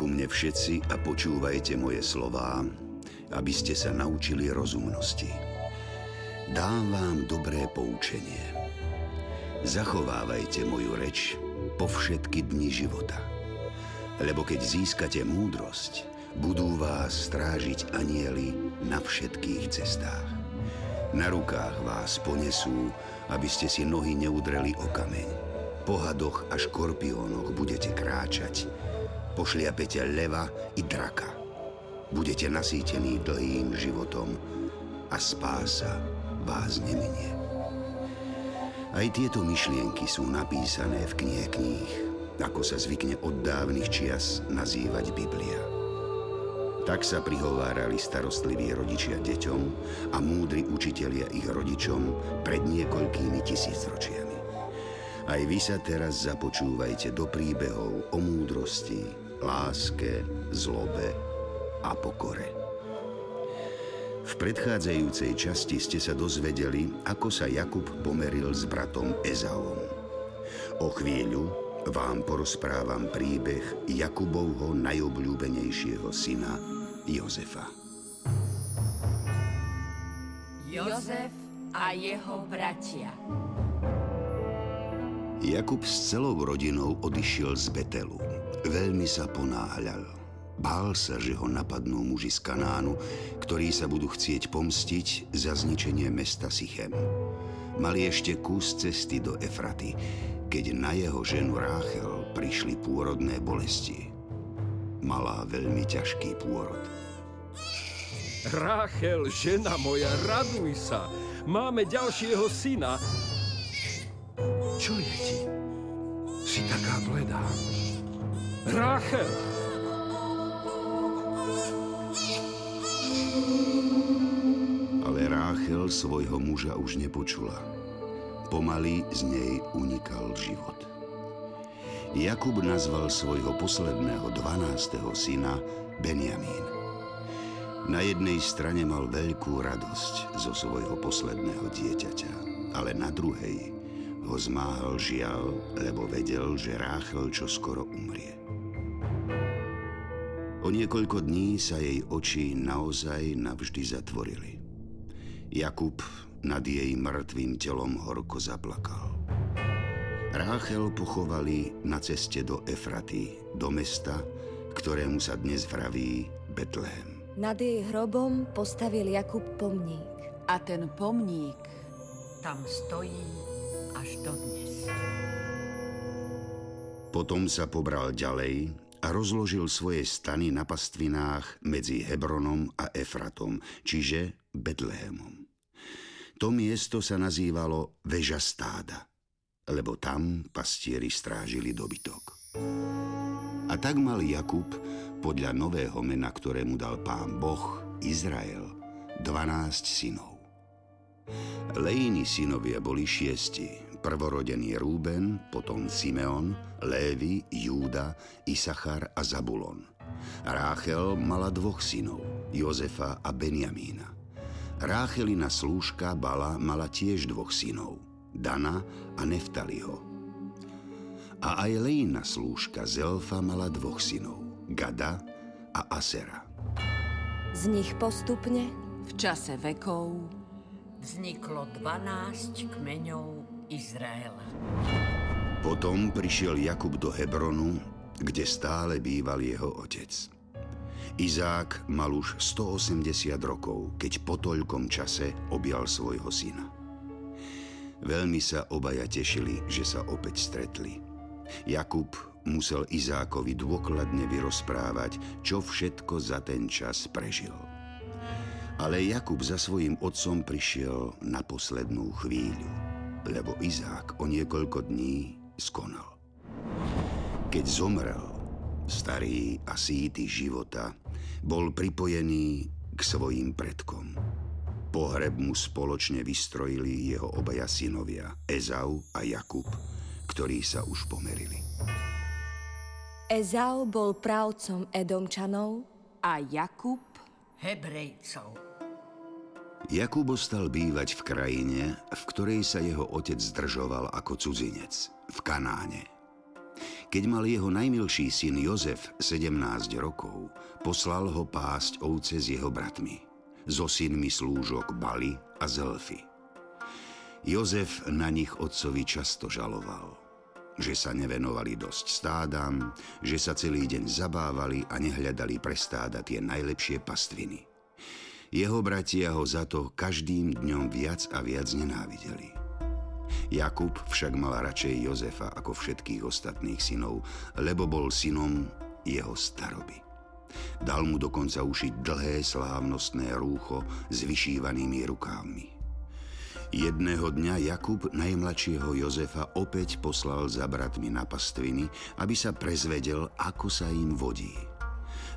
Ku mne všetci a počúvajte moje slová, aby ste sa naučili rozumnosti. Dám vám dobré poučenie. Zachovávajte moju reč po všetky dni života. Lebo keď získate múdrosť, budú vás strážiť anieli na všetkých cestách. Na rukách vás ponesú, aby ste si nohy neudreli o kameň. Po hadoch a škorpiónoch budete kráčať, pošliapete leva i draka. Budete nasýtení dlhým životom a spása vás neminie. Aj tieto myšlienky sú napísané v knihe kníh, ako sa zvykne od dávnych čias nazývať Biblia. Tak sa prihovárali starostliví rodičia deťom a múdri učitelia ich rodičom pred niekoľkými tisícročiami. Aj vy sa teraz započúvajte do príbehov o múdrosti, láske, zlobe a pokore. V predchádzajúcej časti ste sa dozvedeli, ako sa Jakub pomeril s bratom Ezaom. O chvíľu vám porozprávam príbeh Jakubovho najobľúbenejšieho syna Jozefa. Jozef a jeho bratia. Jakub s celou rodinou odišiel z Betelu. Veľmi sa ponáhľal. Bál sa, že ho napadnú muži z Kanánu, ktorí sa budú chcieť pomstiť za zničenie mesta Sichem. Mali ešte kus cesty do Efraty, keď na jeho ženu Ráchel prišli pôrodné bolesti. Mala veľmi ťažký pôrod. Ráchel, žena moja, raduj sa. Máme ďalšieho syna čo je ti? Si taká bledá. Ráchel! Ale Ráchel svojho muža už nepočula. Pomaly z nej unikal život. Jakub nazval svojho posledného 12. syna Benjamín. Na jednej strane mal veľkú radosť zo svojho posledného dieťaťa, ale na druhej ho zmáhal žial, lebo vedel, že Ráchel čo skoro umrie. O niekoľko dní sa jej oči naozaj navždy zatvorili. Jakub nad jej mŕtvým telom horko zaplakal. Ráchel pochovali na ceste do Efraty, do mesta, ktorému sa dnes vraví Betlehem. Nad jej hrobom postavil Jakub pomník. A ten pomník tam stojí až dodnes. Potom sa pobral ďalej a rozložil svoje stany na pastvinách medzi Hebronom a Efratom, čiže Betlehemom. To miesto sa nazývalo Veža stáda, lebo tam pastieri strážili dobytok. A tak mal Jakub podľa nového mena, ktorému dal pán Boh, Izrael, 12 synov. Lejní synovia boli šiesti, prvorodený Rúben, potom Simeon, Lévy, Júda, Isachar a Zabulon. Ráchel mala dvoch synov, Jozefa a Benjamína. Ráchelina slúžka Bala mala tiež dvoch synov, Dana a Neftaliho. A aj Lejna slúžka Zelfa mala dvoch synov, Gada a Asera. Z nich postupne v čase vekov vzniklo 12 kmeňov Izraela. Potom prišiel Jakub do Hebronu, kde stále býval jeho otec. Izák mal už 180 rokov, keď po toľkom čase objal svojho syna. Veľmi sa obaja tešili, že sa opäť stretli. Jakub musel Izákovi dôkladne vyrozprávať, čo všetko za ten čas prežil. Ale Jakub za svojim otcom prišiel na poslednú chvíľu lebo Izák o niekoľko dní skonal. Keď zomrel, starý a síty života, bol pripojený k svojim predkom. Pohreb mu spoločne vystrojili jeho obaja synovia, Ezau a Jakub, ktorí sa už pomerili. Ezau bol právcom Edomčanov a Jakub Hebrejcov. Jakub ostal bývať v krajine, v ktorej sa jeho otec zdržoval ako cudzinec, v Kanáne. Keď mal jeho najmilší syn Jozef 17 rokov, poslal ho pásť ovce s jeho bratmi, so synmi slúžok Bali a Zelfy. Jozef na nich otcovi často žaloval, že sa nevenovali dosť stádam, že sa celý deň zabávali a nehľadali pre stáda tie najlepšie pastviny. Jeho bratia ho za to každým dňom viac a viac nenávideli. Jakub však mal radšej Jozefa ako všetkých ostatných synov, lebo bol synom jeho staroby. Dal mu dokonca ušiť dlhé slávnostné rúcho s vyšívanými rukávmi. Jedného dňa Jakub najmladšieho Jozefa opäť poslal za bratmi na pastviny, aby sa prezvedel, ako sa im vodí.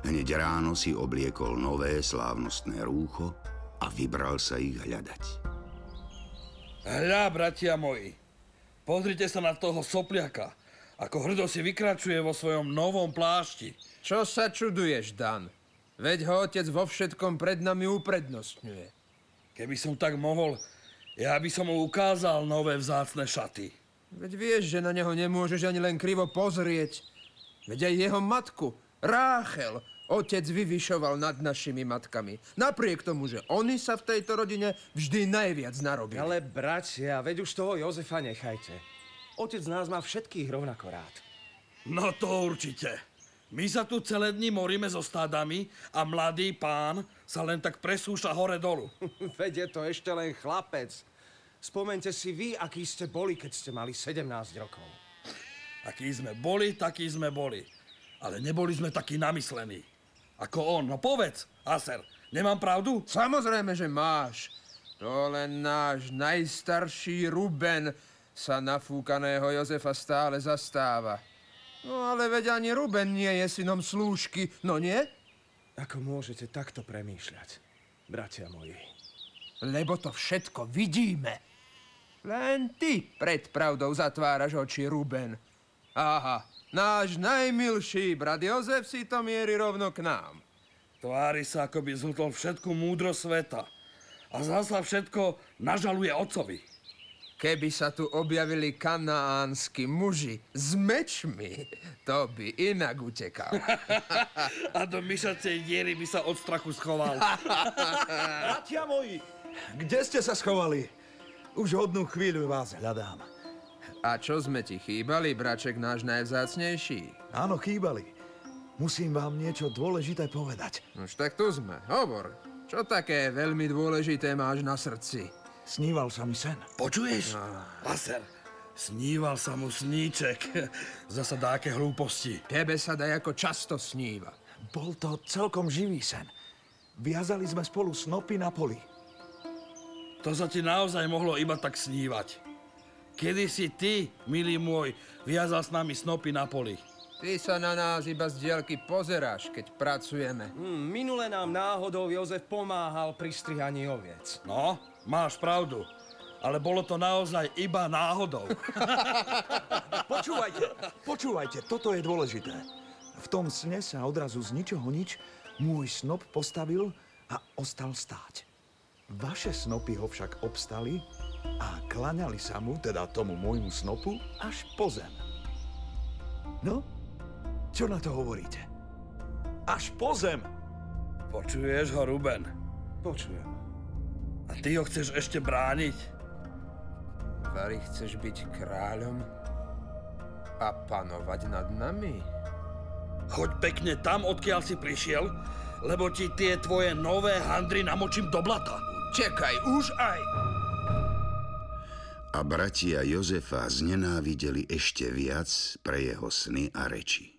Hneď ráno si obliekol nové slávnostné rúcho a vybral sa ich hľadať. Hľa, bratia moji, pozrite sa na toho sopliaka, ako hrdo si vykračuje vo svojom novom plášti. Čo sa čuduješ, Dan? Veď ho otec vo všetkom pred nami uprednostňuje. Keby som tak mohol, ja by som mu ukázal nové vzácne šaty. Veď vieš, že na neho nemôžeš ani len krivo pozrieť. Veď aj jeho matku, Ráchel, otec vyvyšoval nad našimi matkami. Napriek tomu, že oni sa v tejto rodine vždy najviac narobili. Ale bratia, veď už toho Jozefa nechajte. Otec nás má všetkých rovnako rád. No to určite. My sa tu celé dni moríme so stádami a mladý pán sa len tak presúša hore dolu. Veď je to ešte len chlapec. Spomente si vy, aký ste boli, keď ste mali 17 rokov. Aký sme boli, takí sme boli. Ale neboli sme takí namyslení. Ako on. No povedz, Aser, nemám pravdu? Samozrejme, že máš. To len náš najstarší Ruben sa nafúkaného Jozefa stále zastáva. No ale veď ani Ruben nie je synom slúžky, no nie? Ako môžete takto premýšľať, bratia moji? Lebo to všetko vidíme. Len ty pred pravdou zatváraš oči, Ruben. Aha, náš najmilší brat Jozef si to mierí rovno k nám. Tvári sa, ako by zhltol všetku múdro sveta. A zasa všetko nažaluje otcovi. Keby sa tu objavili kanaánsky muži s mečmi, to by inak utekal. A do myšacej diery by sa od strachu schoval. Bratia moji, kde ste sa schovali? Už hodnú chvíľu vás hľadám. A čo sme ti chýbali, braček náš najvzácnejší? Áno, chýbali. Musím vám niečo dôležité povedať. Už tak tu sme. Hovor. Čo také veľmi dôležité máš na srdci? Sníval sa mi sen. Počuješ? Laser, sníval sa mu sníček. Zasa dáke hlúposti. Tebe sa daj ako často sníva. Bol to celkom živý sen. Viazali sme spolu snopy na poli. To sa ti naozaj mohlo iba tak snívať. Kedy si ty, milý môj, viazal s nami snopy na poli? Ty sa na nás iba z dielky pozeráš, keď pracujeme. Hmm, minule nám náhodou Jozef pomáhal pri strihaní oviec. No, máš pravdu. Ale bolo to naozaj iba náhodou. počúvajte, počúvajte, toto je dôležité. V tom sne sa odrazu z ničoho nič môj snop postavil a ostal stáť. Vaše snopy ho však obstali a klaňali sa mu, teda tomu môjmu snopu, až po zem. No, čo na to hovoríte? Až po zem. Počuješ ho, Ruben? Počujem. A ty ho chceš ešte brániť? Vary chceš byť kráľom a panovať nad nami? Choď pekne tam, odkiaľ si prišiel, lebo ti tie tvoje nové handry namočím do blata. Čekaj, už aj! A bratia Jozefa znenávideli ešte viac pre jeho sny a reči.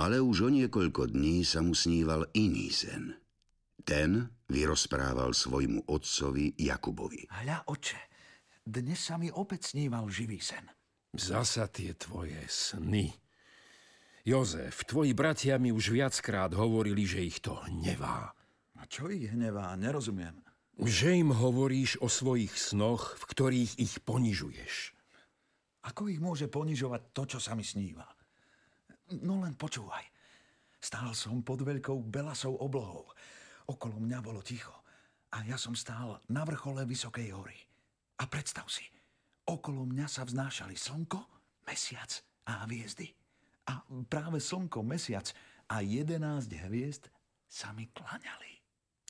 Ale už o niekoľko dní sa mu sníval iný sen. Ten vyrozprával svojmu otcovi Jakubovi. Hľa, oče, dnes sa mi opäť sníval živý sen. Zasa tie tvoje sny. Jozef, tvoji bratia mi už viackrát hovorili, že ich to hnevá. A čo ich hnevá? Nerozumiem. Že im hovoríš o svojich snoch, v ktorých ich ponižuješ. Ako ich môže ponižovať to, čo sa mi sníva? No len počúvaj. Stál som pod veľkou belasou oblohou. Okolo mňa bolo ticho. A ja som stál na vrchole Vysokej hory. A predstav si, okolo mňa sa vznášali slnko, mesiac a hviezdy. A práve slnko, mesiac a jedenáct hviezd sa mi klaňali.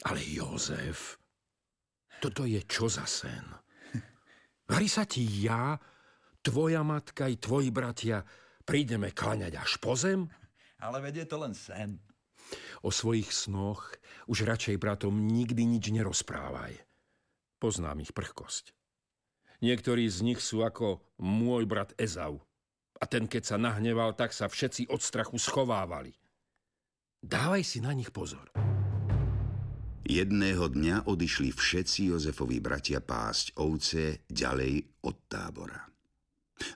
Ale Jozef, toto je čo za sen? Vari sa ti ja, tvoja matka i tvoji bratia prídeme kláňať až po zem? Ale vedie to len sen. O svojich snoch už radšej bratom nikdy nič nerozprávaj. Poznám ich prchkosť. Niektorí z nich sú ako môj brat Ezau. A ten, keď sa nahneval, tak sa všetci od strachu schovávali. Dávaj si na nich pozor. Jedného dňa odišli všetci Jozefovi bratia pásť ovce ďalej od tábora.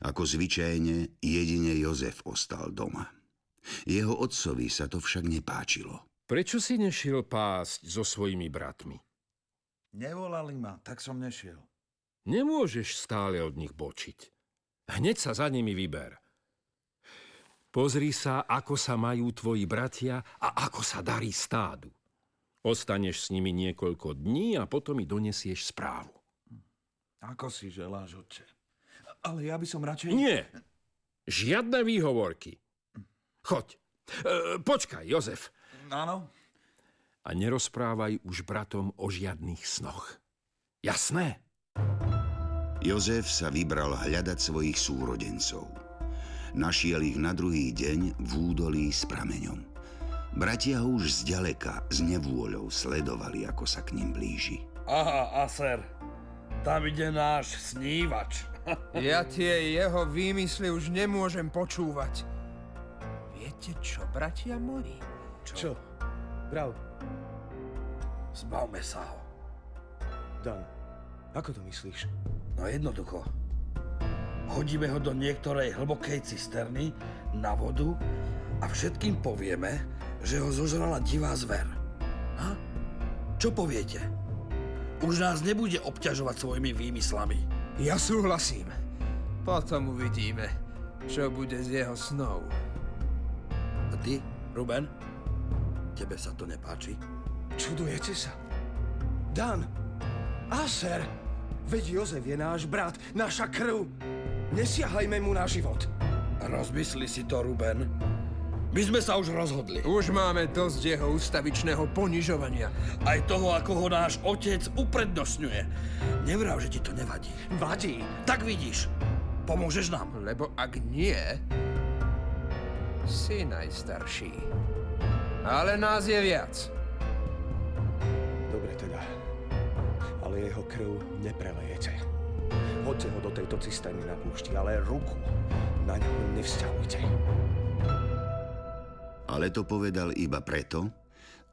Ako zvyčajne, jedine Jozef ostal doma. Jeho otcovi sa to však nepáčilo. Prečo si nešiel pásť so svojimi bratmi? Nevolali ma, tak som nešiel. Nemôžeš stále od nich bočiť. Hneď sa za nimi vyber. Pozri sa, ako sa majú tvoji bratia a ako sa darí stádu. Ostaneš s nimi niekoľko dní a potom mi donesieš správu. Ako si želáš, oče. Ale ja by som radšej... Nie. Žiadne výhovorky. Choď. E, počkaj, Jozef. Áno. A nerozprávaj už bratom o žiadnych snoch. Jasné? Jozef sa vybral hľadať svojich súrodencov. Našiel ich na druhý deň v údolí s prameňom. Bratia ho už zďaleka s nevôľou sledovali, ako sa k ním blíži. Aha, Aser, tam ide náš snívač. ja tie jeho výmysly už nemôžem počúvať. Viete čo, bratia moji? Čo? čo? Brav. Zbavme sa ho. Dan, ako to myslíš? No jednoducho. Hodíme ho do niektorej hlbokej cisterny na vodu a všetkým povieme, že ho zožrala divá zver. Ha? Čo poviete? Už nás nebude obťažovať svojimi výmyslami. Ja súhlasím. Potom uvidíme, čo bude z jeho snou. A ty, Ruben? Tebe sa to nepáči? Čudujete sa? Dan! Aser! Veď Jozef je náš brat, naša krv. Nesiahajme mu na život. Rozmysli si to, Ruben. My sme sa už rozhodli. Už máme dosť jeho ustavičného ponižovania. Aj toho, ako ho náš otec uprednostňuje. Nevrav, že ti to nevadí. Vadí. Tak vidíš. Pomôžeš nám. Lebo ak nie, si najstarší. Ale nás je viac. Dobre teda. Ale jeho krv neprelejete. Hoďte ho do tejto cisterny na púšti, ale ruku na ňo nevzťahujte ale to povedal iba preto,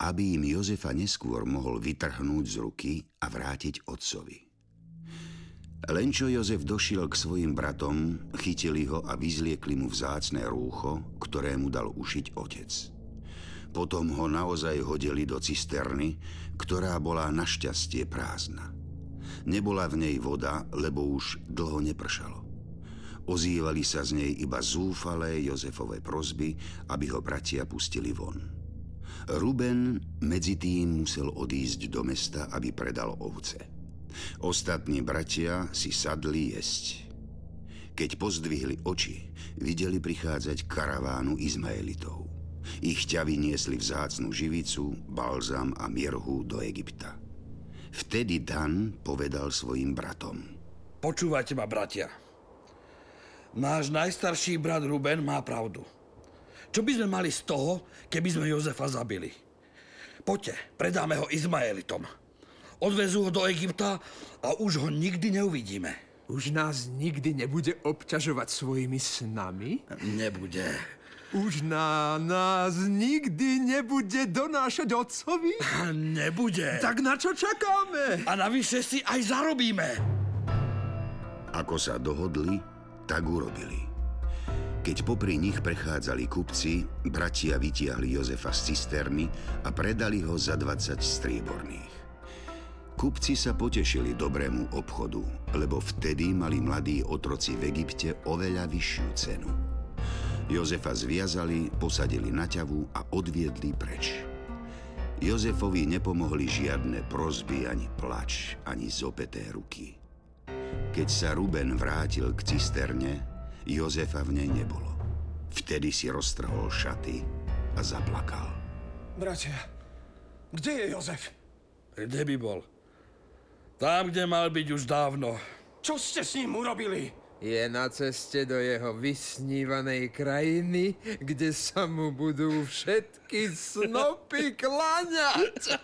aby im Jozefa neskôr mohol vytrhnúť z ruky a vrátiť otcovi. Len čo Jozef došiel k svojim bratom, chytili ho a vyzliekli mu vzácne rúcho, ktoré mu dal ušiť otec. Potom ho naozaj hodili do cisterny, ktorá bola našťastie prázdna. Nebola v nej voda, lebo už dlho nepršalo. Ozývali sa z nej iba zúfalé Jozefové prozby, aby ho bratia pustili von. Ruben medzi tým musel odísť do mesta, aby predal ovce. Ostatní bratia si sadli jesť. Keď pozdvihli oči, videli prichádzať karavánu Izmaelitov. Ich ťavy niesli vzácnu živicu, balzam a mirhu do Egypta. Vtedy Dan povedal svojim bratom. Počúvajte ma, bratia. Náš najstarší brat Ruben má pravdu. Čo by sme mali z toho, keby sme Jozefa zabili? Poďte, predáme ho Izmaelitom. Odvezú ho do Egypta a už ho nikdy neuvidíme. Už nás nikdy nebude obťažovať svojimi snami? Nebude. Už na nás nikdy nebude donášať otcovi? Nebude. Tak na čo čakáme? A navyše si aj zarobíme. Ako sa dohodli, tak urobili. Keď popri nich prechádzali kupci, bratia vytiahli Jozefa z cisterny a predali ho za 20 strieborných. Kupci sa potešili dobrému obchodu, lebo vtedy mali mladí otroci v Egypte oveľa vyššiu cenu. Jozefa zviazali, posadili na ťavu a odviedli preč. Jozefovi nepomohli žiadne prozby, ani plač, ani zopeté ruky. Keď sa Ruben vrátil k cisterne, Jozefa v nej nebolo. Vtedy si roztrhol šaty a zaplakal. Bratia, kde je Jozef? Kde by bol? Tam, kde mal byť už dávno. Čo ste s ním urobili? Je na ceste do jeho vysnívanej krajiny, kde sa mu budú všetky snopy klaňať.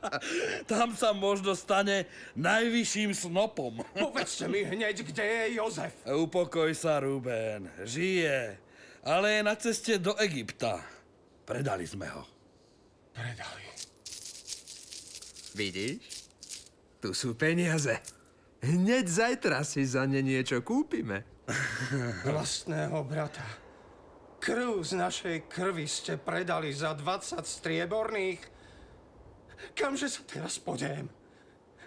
Tam sa možno stane najvyšším snopom. Povedzte mi hneď, kde je Jozef. Upokoj sa, Ruben. Žije. Ale je na ceste do Egypta. Predali sme ho. Predali. Vidíš? Tu sú peniaze. Hneď zajtra si za ne niečo kúpime. Vlastného brata. Krv z našej krvi ste predali za 20 strieborných. Kamže sa teraz podiem?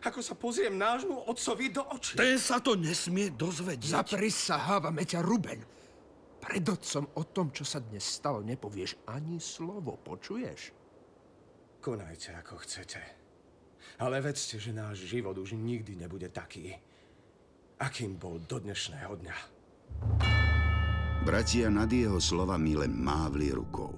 Ako sa pozriem nášmu otcovi do očí? Ten sa to nesmie dozvedieť. Zaprisahávame ťa, Ruben. Pred otcom o tom, čo sa dnes stalo, nepovieš ani slovo, počuješ? Konajte, ako chcete. Ale vedzte, že náš život už nikdy nebude taký, akým bol do dnešného dňa. Bratia nad jeho slovami len mávli rukou.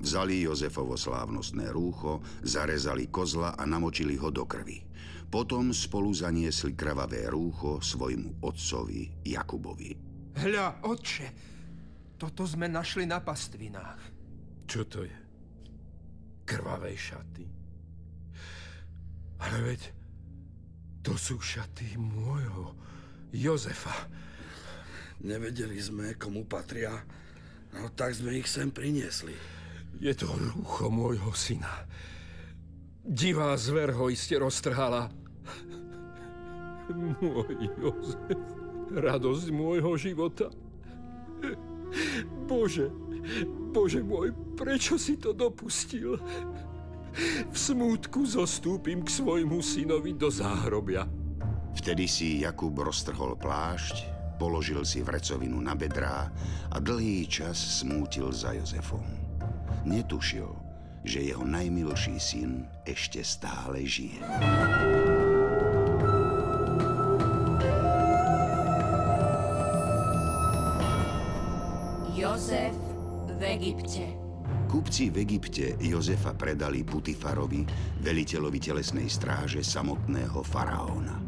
Vzali Jozefovo slávnostné rúcho, zarezali kozla a namočili ho do krvi. Potom spolu zaniesli krvavé rúcho svojmu otcovi Jakubovi. Hľa, otče, toto sme našli na pastvinách. Čo to je? Krvavé šaty? Ale veď, to sú šaty môjho Jozefa. Nevedeli sme, komu patria, no tak sme ich sem priniesli. Je to rúcho môjho syna. Divá zver ho iste roztrhala. Môj Jozef, radosť môjho života. Bože, Bože môj, prečo si to dopustil? V smútku zostúpim k svojmu synovi do záhrobia. Vtedy si Jakub roztrhol plášť, položil si vrecovinu na bedrá a dlhý čas smútil za Jozefom. Netušil, že jeho najmilší syn ešte stále žije. Jozef v Egypte. Kupci v Egypte Jozefa predali Putifarovi, veliteľovi telesnej stráže samotného faraóna.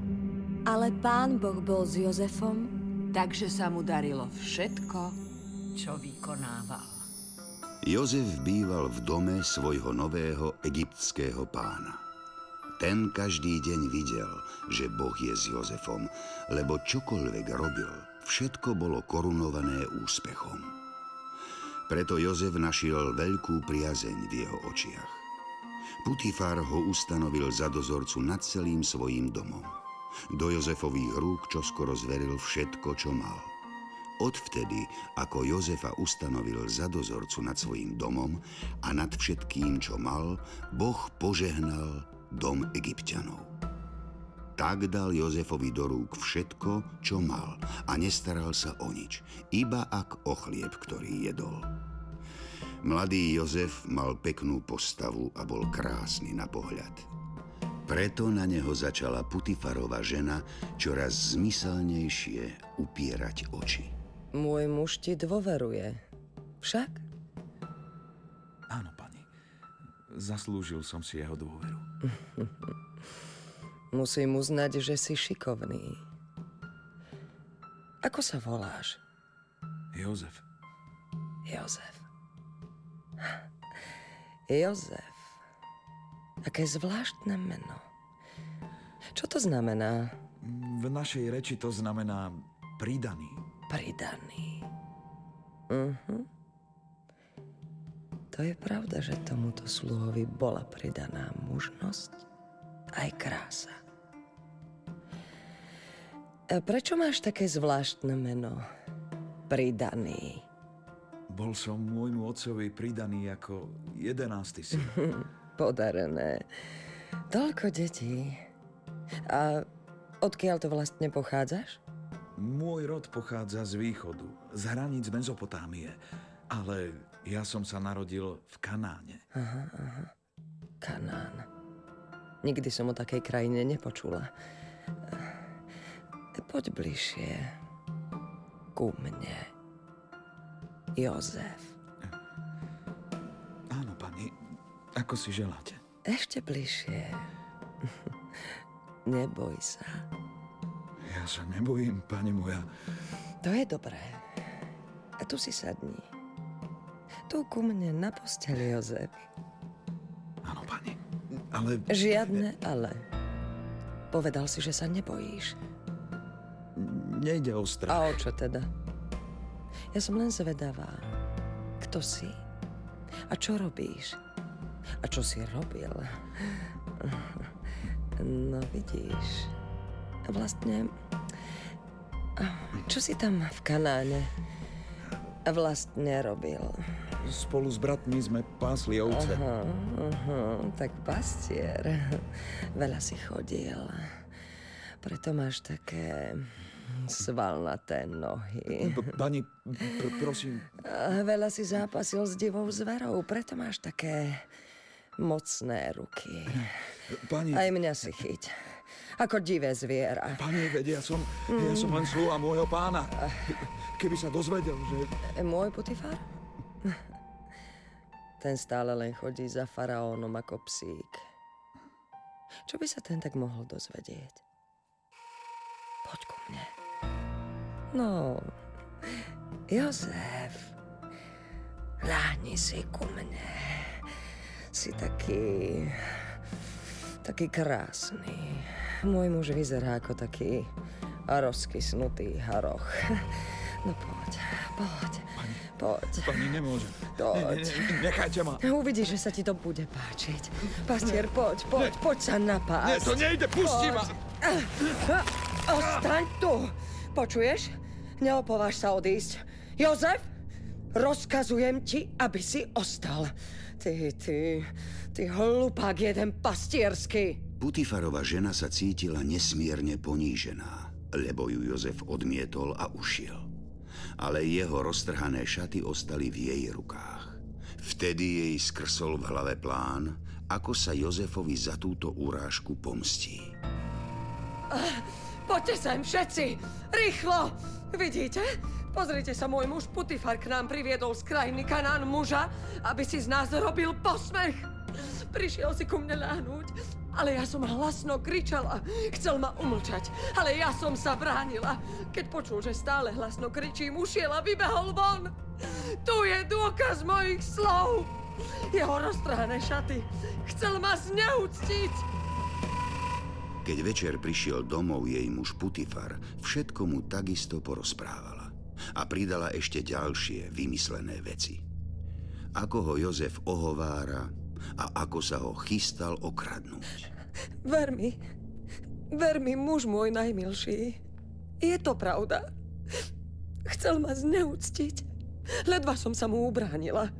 Ale pán Boh bol s Jozefom, takže sa mu darilo všetko, čo vykonával. Jozef býval v dome svojho nového egyptského pána. Ten každý deň videl, že Boh je s Jozefom, lebo čokoľvek robil, všetko bolo korunované úspechom. Preto Jozef našiel veľkú priazeň v jeho očiach. Putifar ho ustanovil za dozorcu nad celým svojím domom. Do Jozefových rúk čoskoro zveril všetko, čo mal. Odvtedy, ako Jozefa ustanovil za dozorcu nad svojím domom a nad všetkým, čo mal, Boh požehnal dom egyptianov. Tak dal Jozefovi do rúk všetko, čo mal a nestaral sa o nič, iba ak o chlieb, ktorý jedol. Mladý Jozef mal peknú postavu a bol krásny na pohľad. Preto na neho začala Putifarova žena čoraz zmyselnejšie upierať oči. Môj muž ti dôveruje. Však? Áno, pani. Zaslúžil som si jeho dôveru. Musím uznať, že si šikovný. Ako sa voláš? Jozef. Jozef. Jozef. Aké zvláštne meno. Čo to znamená? V našej reči to znamená pridaný. Pridaný. Uh-huh. To je pravda, že tomuto sluhovi bola pridaná mužnosť aj krása. A prečo máš také zvláštne meno? Pridaný. Bol som môjmu otcovi pridaný ako jedenácty syn. Podarené. Toľko detí. A odkiaľ to vlastne pochádzaš? Môj rod pochádza z východu, z hraníc Mezopotámie. Ale ja som sa narodil v Kanáne. Aha, aha. Kanán. Nikdy som o takej krajine nepočula. Poď bližšie. Ku mne. Jozef. Áno, pani, ako si želáte. Ešte bližšie. Neboj sa. Ja sa nebojím, pani moja. To je dobré. A tu si sadni. Tu ku mne na posteli, Jozef. Áno, pani. Ale... Žiadne ale. Povedal si, že sa nebojíš. Nejde o strach. A o čo teda? Ja som len zvedavá. Kto si? A čo robíš? A čo si robil? No vidíš. Vlastne... Čo si tam v Kanáne vlastne robil? Spolu s bratmi sme pásli ovce. Aha, aha, tak pastier. Veľa si chodil. Preto máš také svalnaté nohy. Pani, pr- prosím, A Veľa si zápasil s divou zverou, preto máš také mocné ruky. pani, Aj mňa si chyť. Ako divé zviera. pani, veď ja som, ja som len sluha môjho pána. Keby sa dozvedel, že... E, Môj Putifar? Ten stále len chodí za faraónom ako psík. Čo by sa ten tak mohol dozvedieť? Poď ku mne. No, Jozef, ľahni si ku mne. Si taký... taký krásny. Môj muž vyzerá ako taký rozkysnutý haroch. No poď, poď, poď. Pani nemôže. Poď. Ne, ne, nechajte ma. Uvidíš, že sa ti to bude páčiť. Pastier, poď, poď, poď sa napásť. Nie, to nejde, pusti ma. Ostaň tu. Počuješ? Neopováž sa odísť. Jozef, rozkazujem ti, aby si ostal. Ty, ty, ty hlupák jeden pastiersky. Putifarova žena sa cítila nesmierne ponížená, lebo ju Jozef odmietol a ušiel. Ale jeho roztrhané šaty ostali v jej rukách. Vtedy jej skrsol v hlave plán, ako sa Jozefovi za túto urážku pomstí. Poďte sem všetci! Rýchlo! Vidíte? Pozrite sa, môj muž Putifar k nám priviedol z krajiny Kanán muža, aby si z nás robil posmech. Prišiel si ku mne láhnuť, ale ja som hlasno kričala. Chcel ma umlčať, ale ja som sa bránila. Keď počul, že stále hlasno kričím, ušiel a vybehol von. Tu je dôkaz mojich slov. Jeho roztrhané šaty. Chcel ma zneúctiť. Keď večer prišiel domov jej muž Putifar, všetko mu takisto porozprávala. A pridala ešte ďalšie vymyslené veci. Ako ho Jozef ohovára a ako sa ho chystal okradnúť. Ver mi, ver mi, muž môj najmilší. Je to pravda. Chcel ma zneúctiť. Ledva som sa mu ubránila.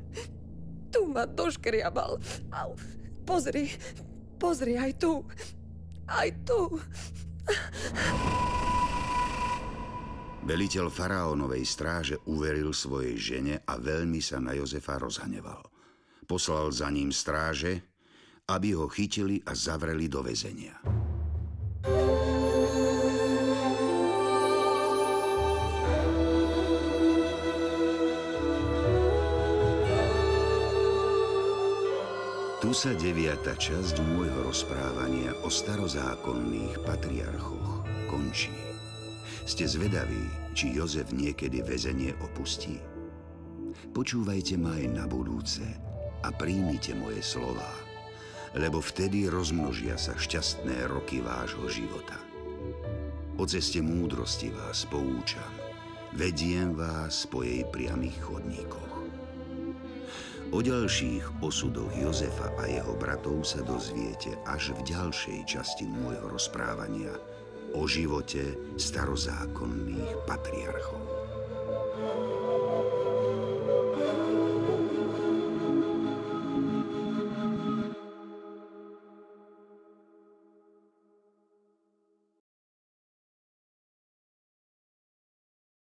Tu ma doškriabal. Au. Pozri, pozri aj tu. Aj tu. Veliteľ faraónovej stráže uveril svojej žene a veľmi sa na Jozefa rozhneval. Poslal za ním stráže, aby ho chytili a zavreli do väzenia. Tu sa deviata časť môjho rozprávania o starozákonných patriarchoch končí. Ste zvedaví, či Jozef niekedy väzenie opustí? Počúvajte ma aj na budúce a príjmite moje slová, lebo vtedy rozmnožia sa šťastné roky vášho života. O ceste múdrosti vás poučam, vediem vás po jej priamých chodníkoch. O ďalších osudoch Jozefa a jeho bratov sa dozviete až v ďalšej časti môjho rozprávania o živote starozákonných patriarchov.